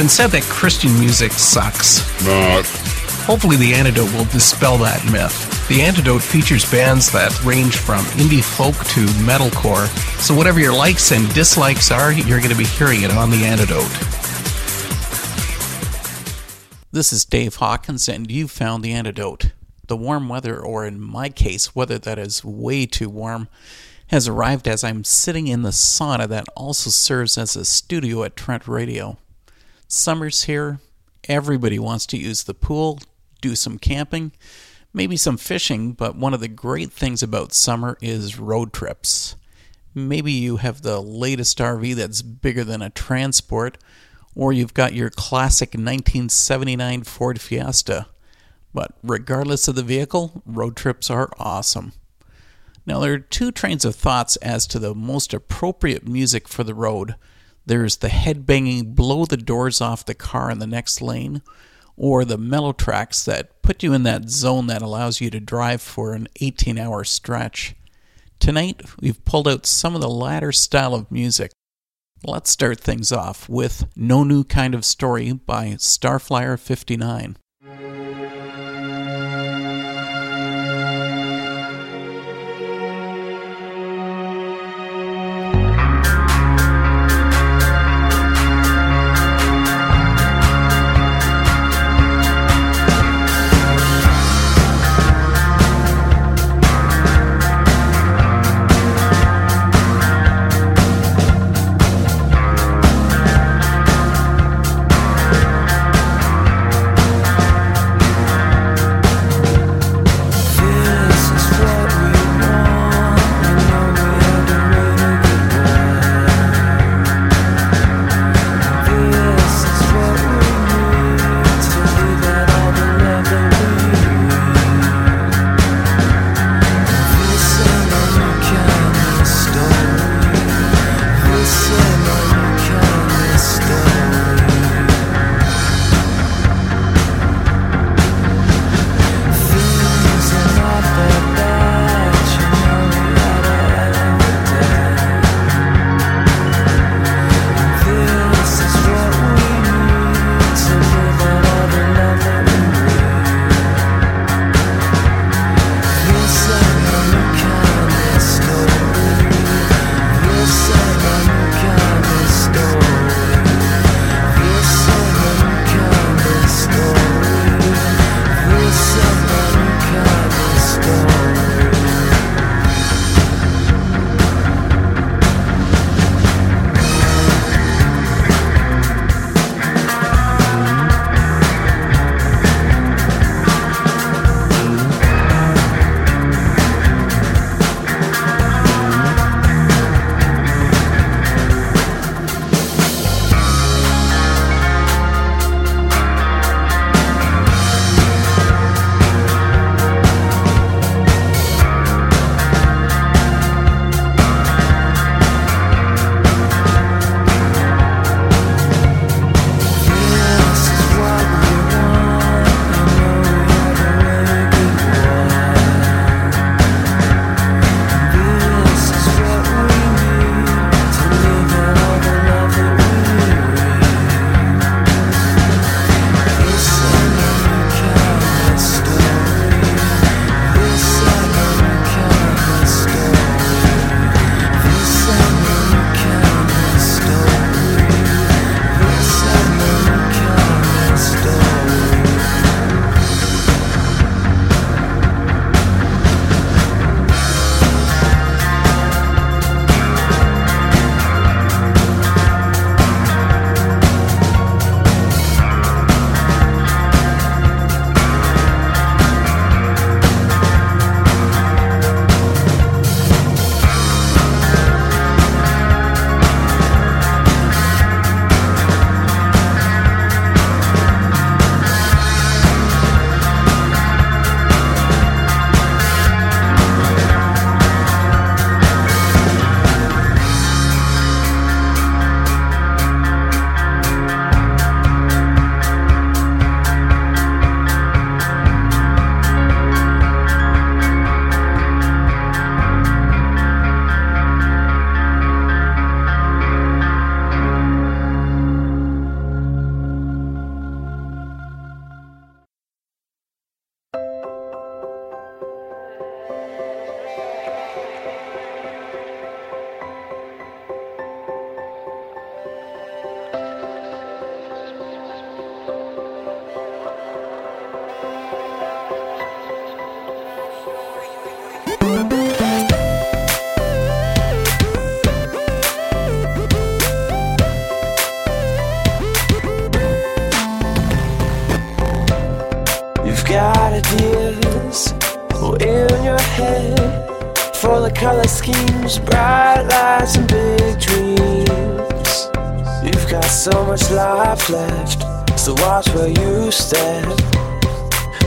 been said that Christian music sucks. Not. Hopefully, The Antidote will dispel that myth. The Antidote features bands that range from indie folk to metalcore, so whatever your likes and dislikes are, you're going to be hearing it on The Antidote. This is Dave Hawkins, and you found The Antidote. The warm weather, or in my case, weather that is way too warm, has arrived as I'm sitting in the sauna that also serves as a studio at Trent Radio. Summer's here. Everybody wants to use the pool, do some camping, maybe some fishing, but one of the great things about summer is road trips. Maybe you have the latest RV that's bigger than a transport, or you've got your classic 1979 Ford Fiesta. But regardless of the vehicle, road trips are awesome. Now, there are two trains of thoughts as to the most appropriate music for the road. There's the headbanging blow the doors off the car in the next lane, or the mellow tracks that put you in that zone that allows you to drive for an 18 hour stretch. Tonight, we've pulled out some of the latter style of music. Let's start things off with No New Kind of Story by Starflyer 59.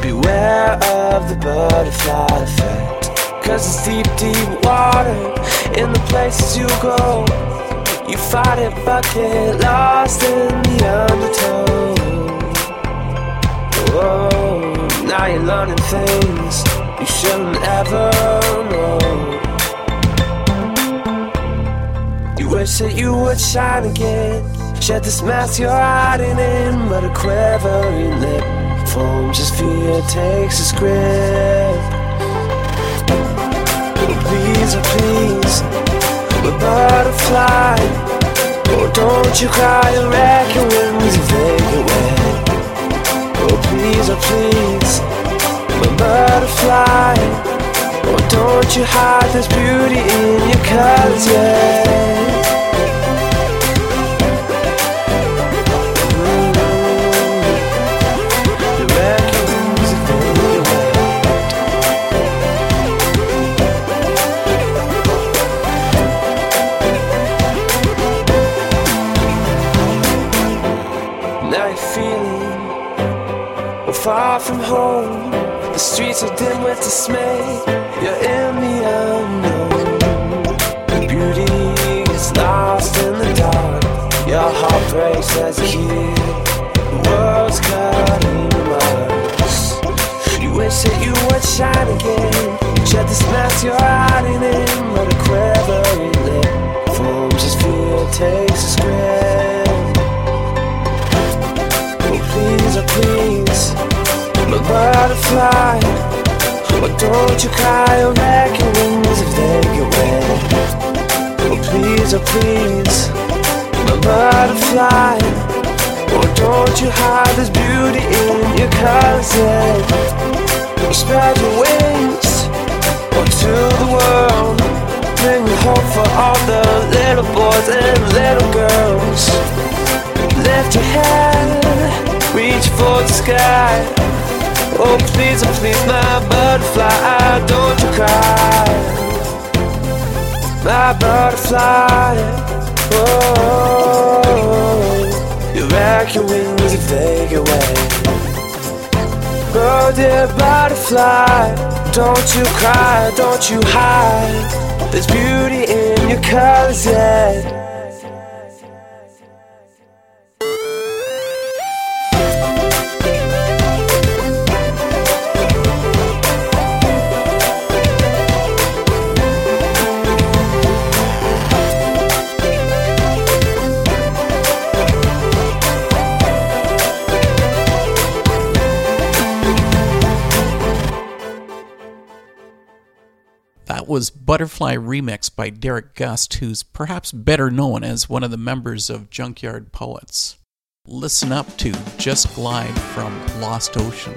Beware of the butterfly effect. Cause it's deep, deep water in the places you go. You fight it, but get lost in the undertow. Oh, now you're learning things you shouldn't ever know. You wish that you would shine again. Shed this mask you're hiding in, but a quivering lip forms as fear takes its grip. Please, oh, please, a butterfly. Oh, don't you cry and wreck your wings if they get wet. Oh, please, oh, please, my butterfly. Oh, don't you hide this beauty in your colors yet. The don't you cry or your wings if they get wet. Oh please, oh please, my butterfly. Oh don't you hide this beauty in your. Oh, spread your wings to the world. Bring me hope for all the little boys and little girls. Lift your head, reach for the sky. Oh, please, oh, please, my butterfly, don't you cry. My butterfly, oh, you rack your wings if they away. Oh, dear butterfly, don't you cry, don't you hide. There's beauty in your colors yet. Butterfly Remix by Derek Gust, who's perhaps better known as one of the members of Junkyard Poets. Listen up to Just Glide from Lost Ocean.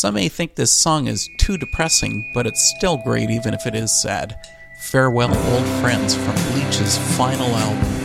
Some may think this song is too depressing, but it's still great even if it is sad. Farewell, old friends, from Bleach's final album.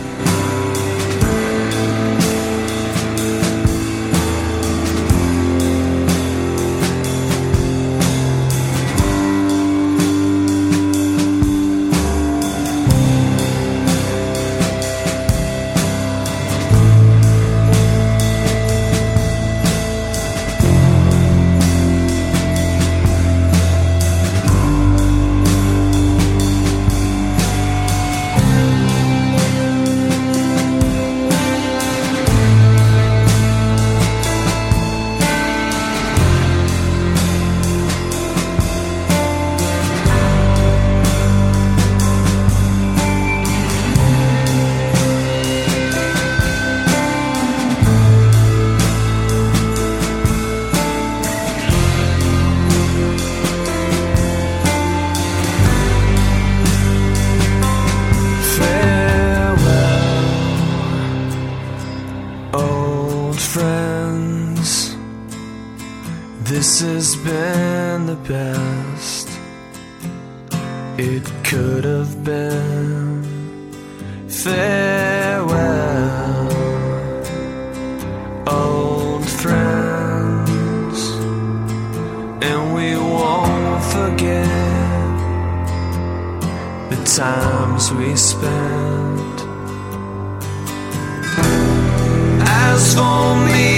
best it could have been. Farewell, old friends, and we won't forget the times we spent. As for me.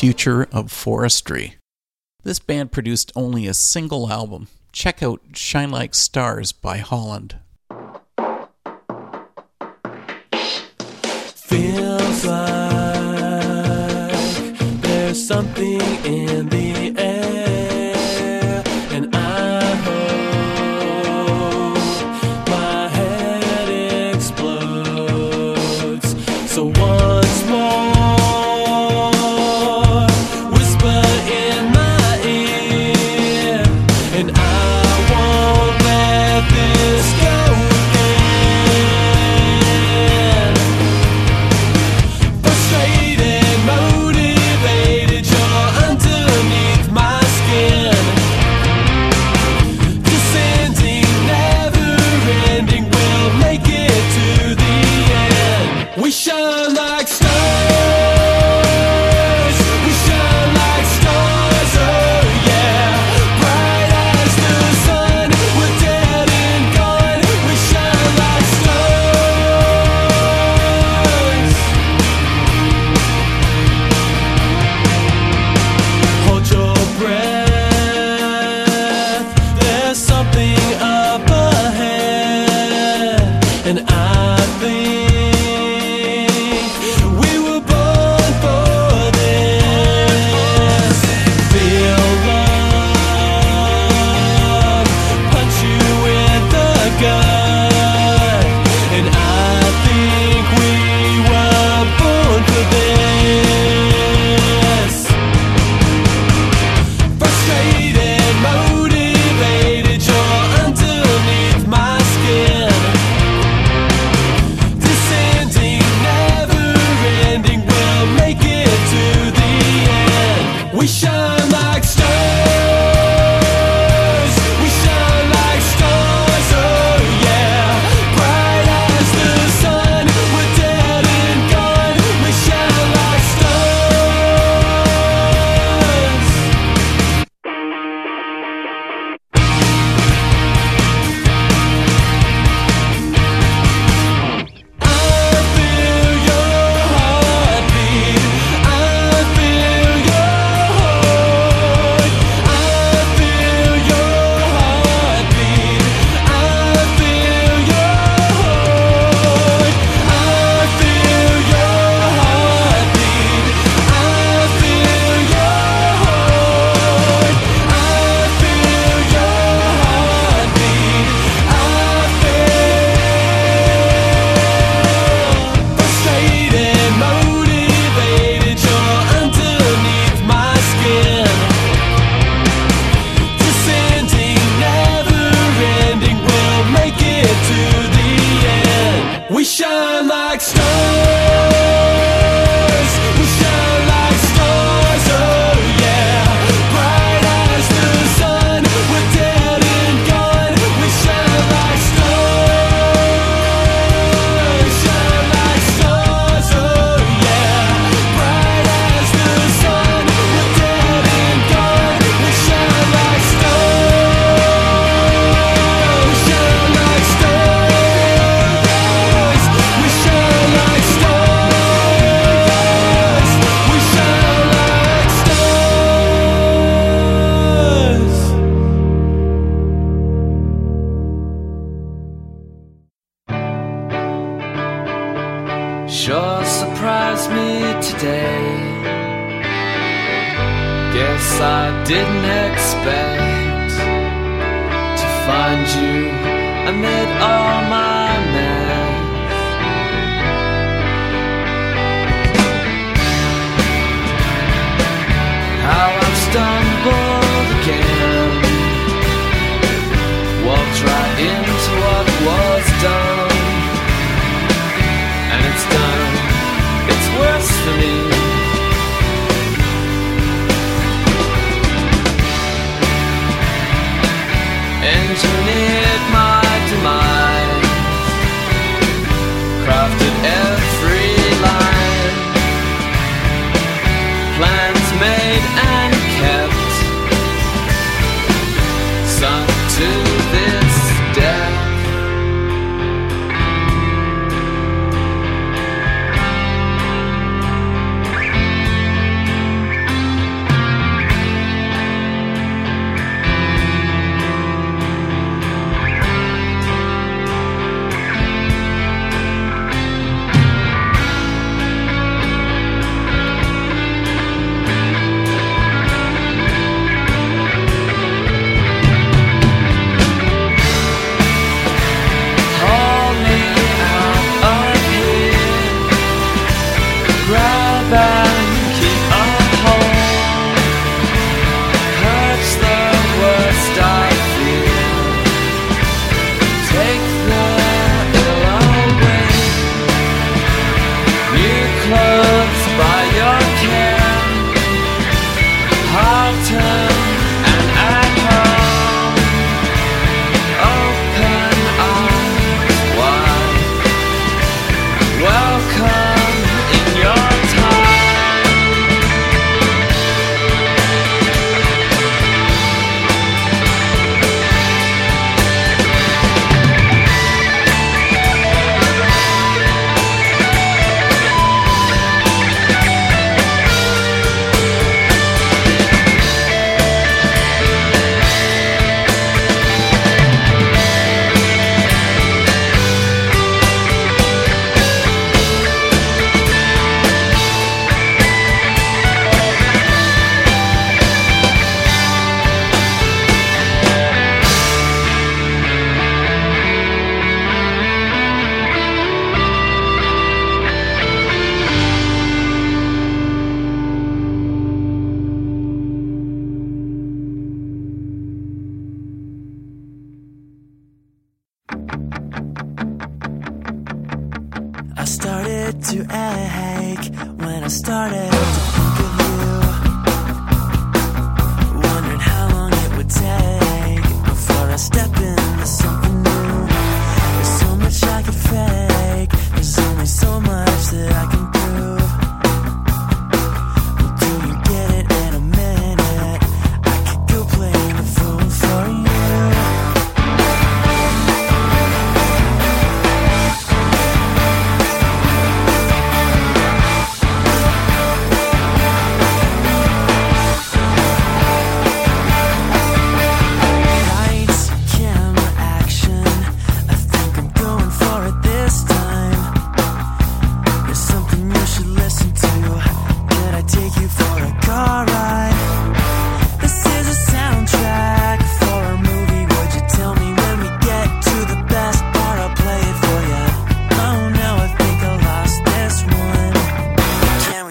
Future of Forestry. This band produced only a single album. Check out Shine Like Stars by Holland. Feels like there's something in the air.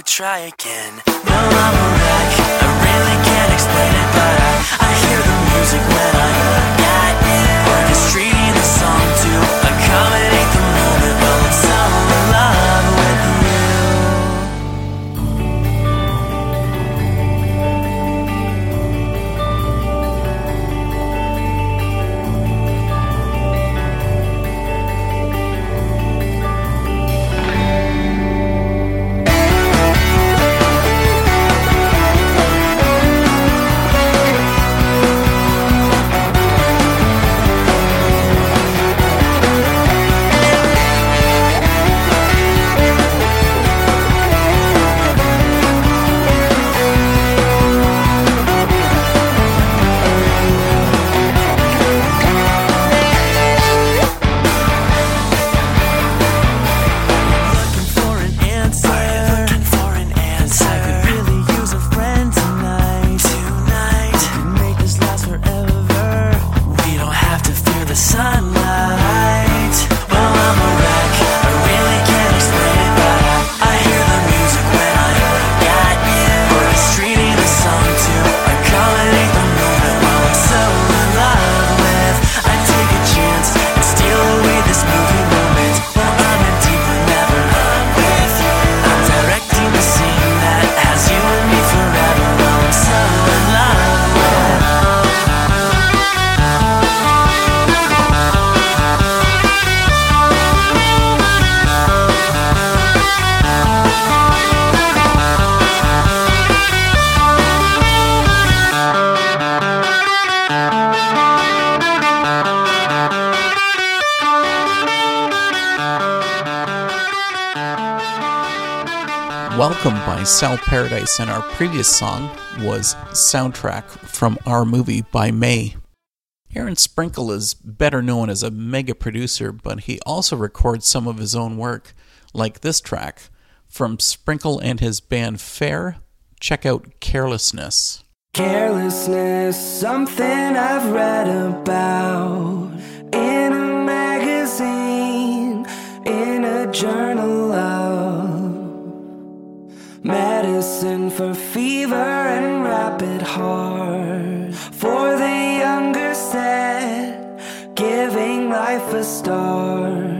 try again. No, I'm a wreck. I really can't explain it, but I, I hear the music when I. Welcome by Sal Paradise, and our previous song was Soundtrack from Our Movie by Mae. Aaron Sprinkle is better known as a mega producer, but he also records some of his own work, like this track from Sprinkle and his band Fair. Check out Carelessness. Carelessness, something I've read about in a magazine, in a journal of Medicine for fever and rapid heart. For the younger set, giving life a start.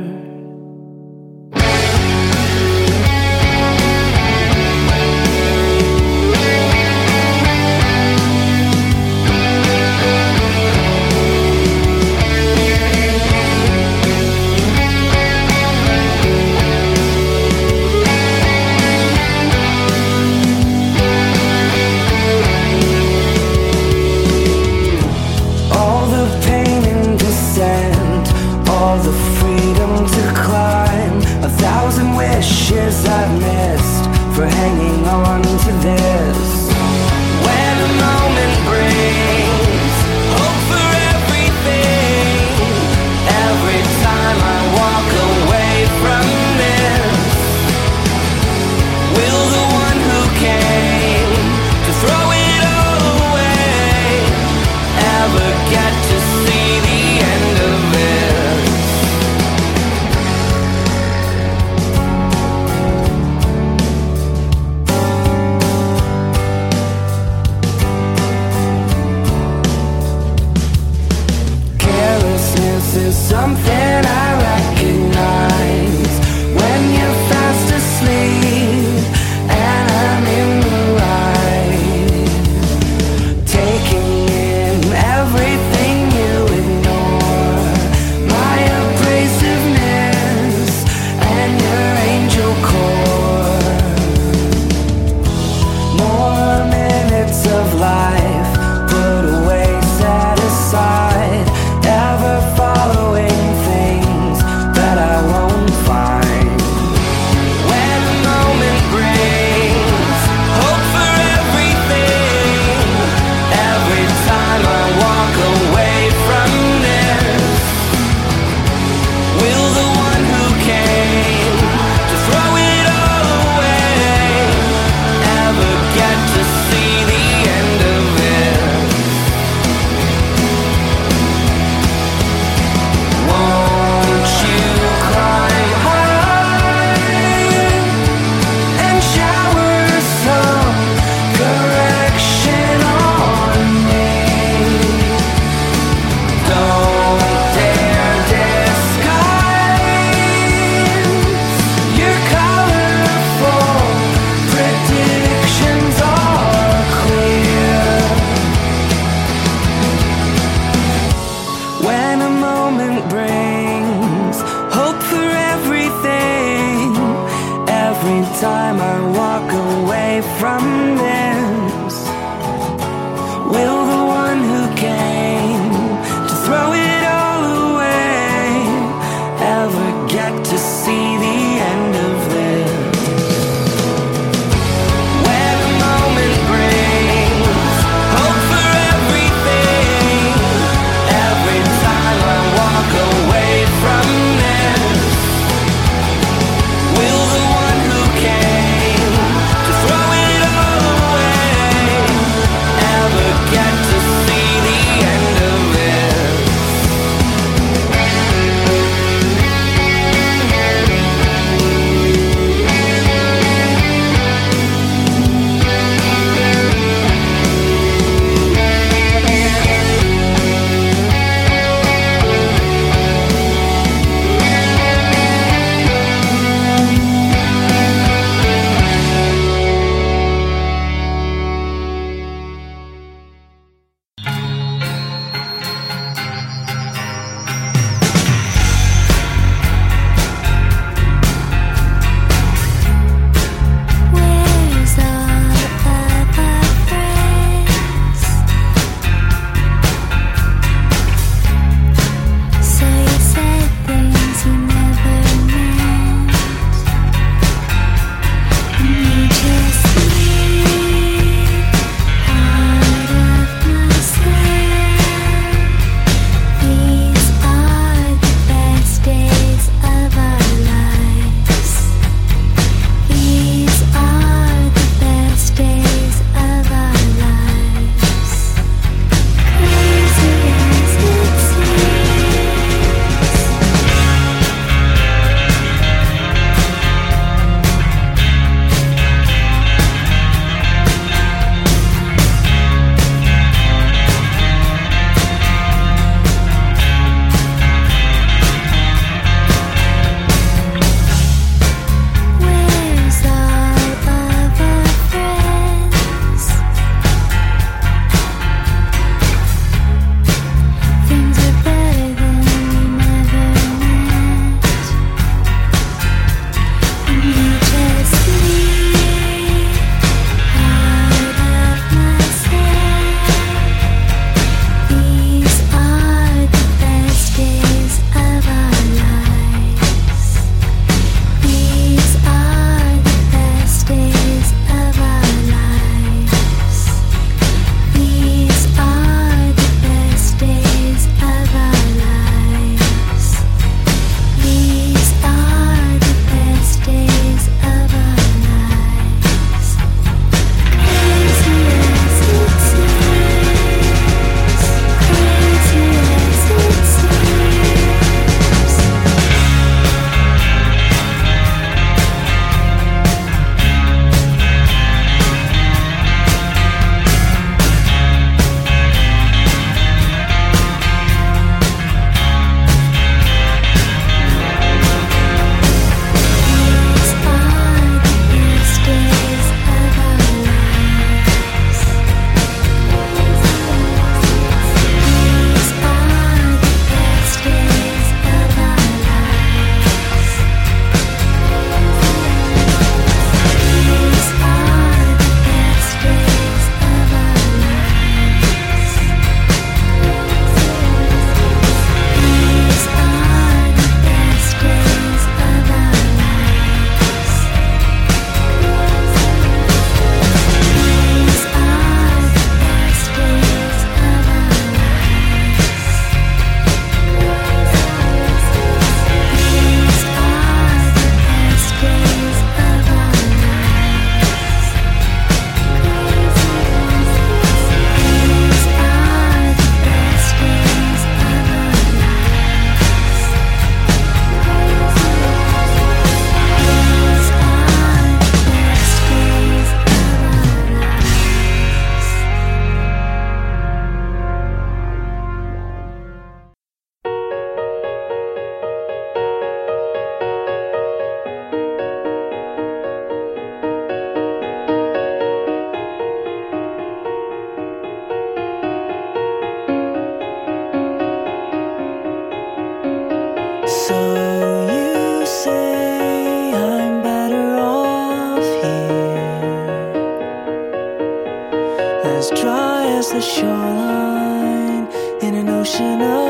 In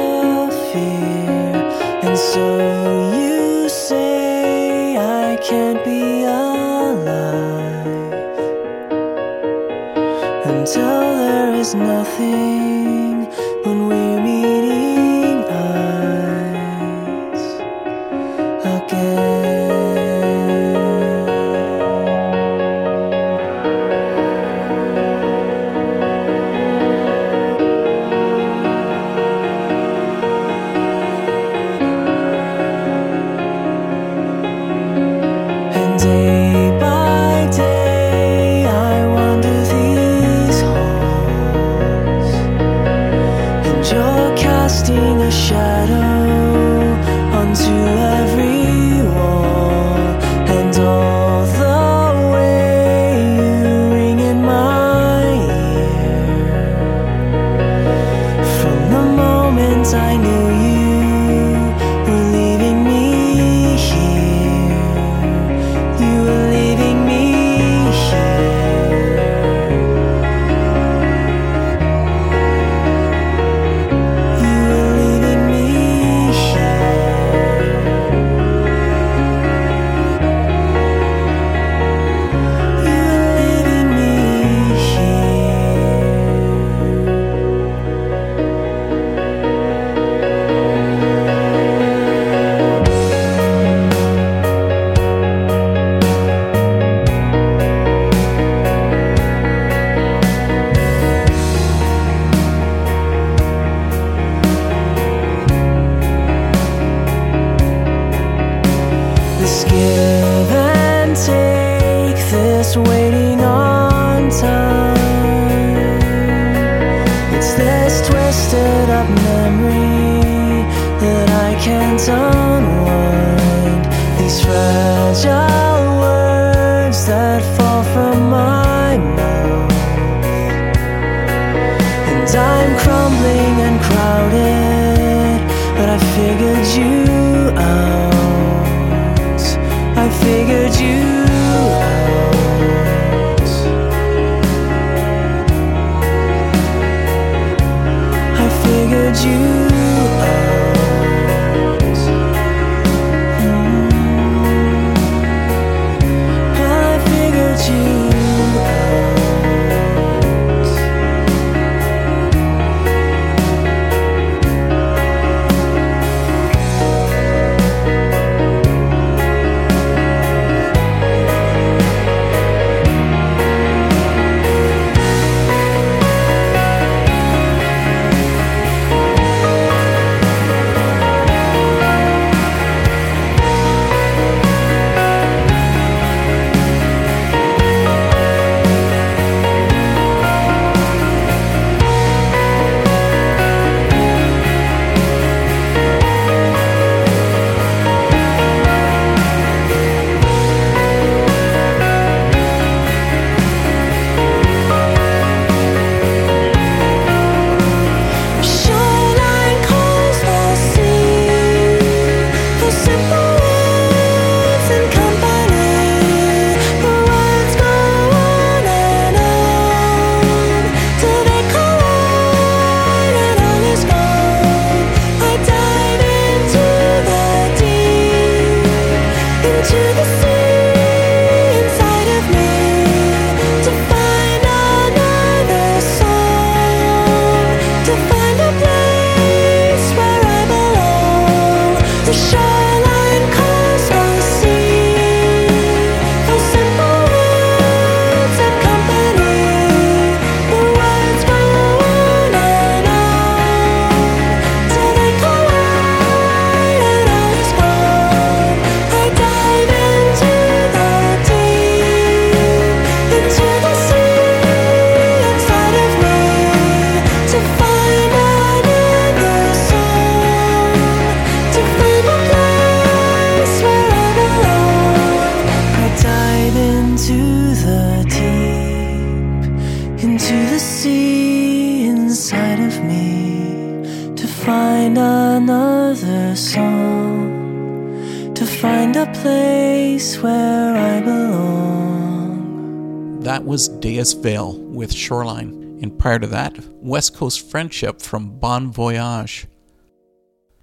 Vale with Shoreline, and prior to that, West Coast Friendship from Bon Voyage.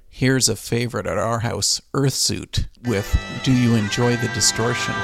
Here's a favorite at our house, Earthsuit, with Do You Enjoy the Distortion?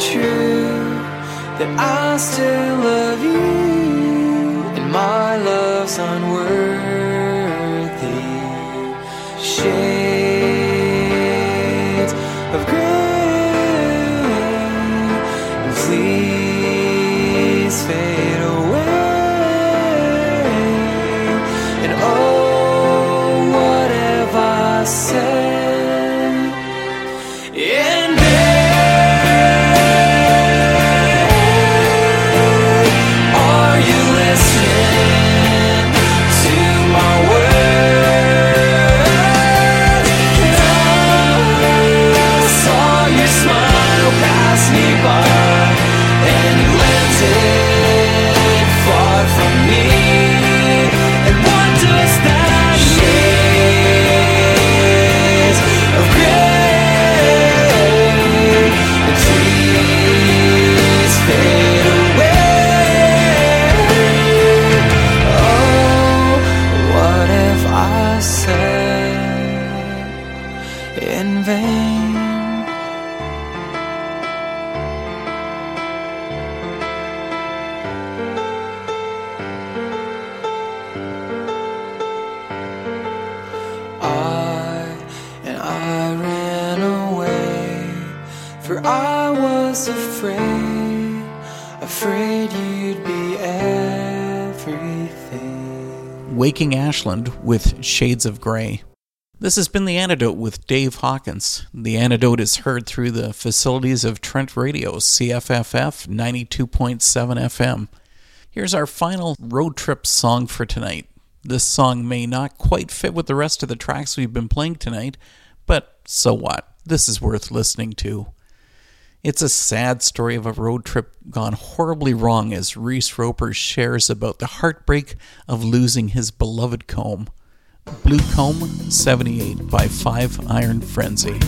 True that I still love you and my love's unworthy? With Shades of Grey. This has been The Antidote with Dave Hawkins. The Antidote is heard through the facilities of Trent Radio, CFFF 92.7 FM. Here's our final road trip song for tonight. This song may not quite fit with the rest of the tracks we've been playing tonight, but so what? This is worth listening to. It's a sad story of a road trip gone horribly wrong as Reese Roper shares about the heartbreak of losing his beloved comb. Blue Comb 78 by Five Iron Frenzy.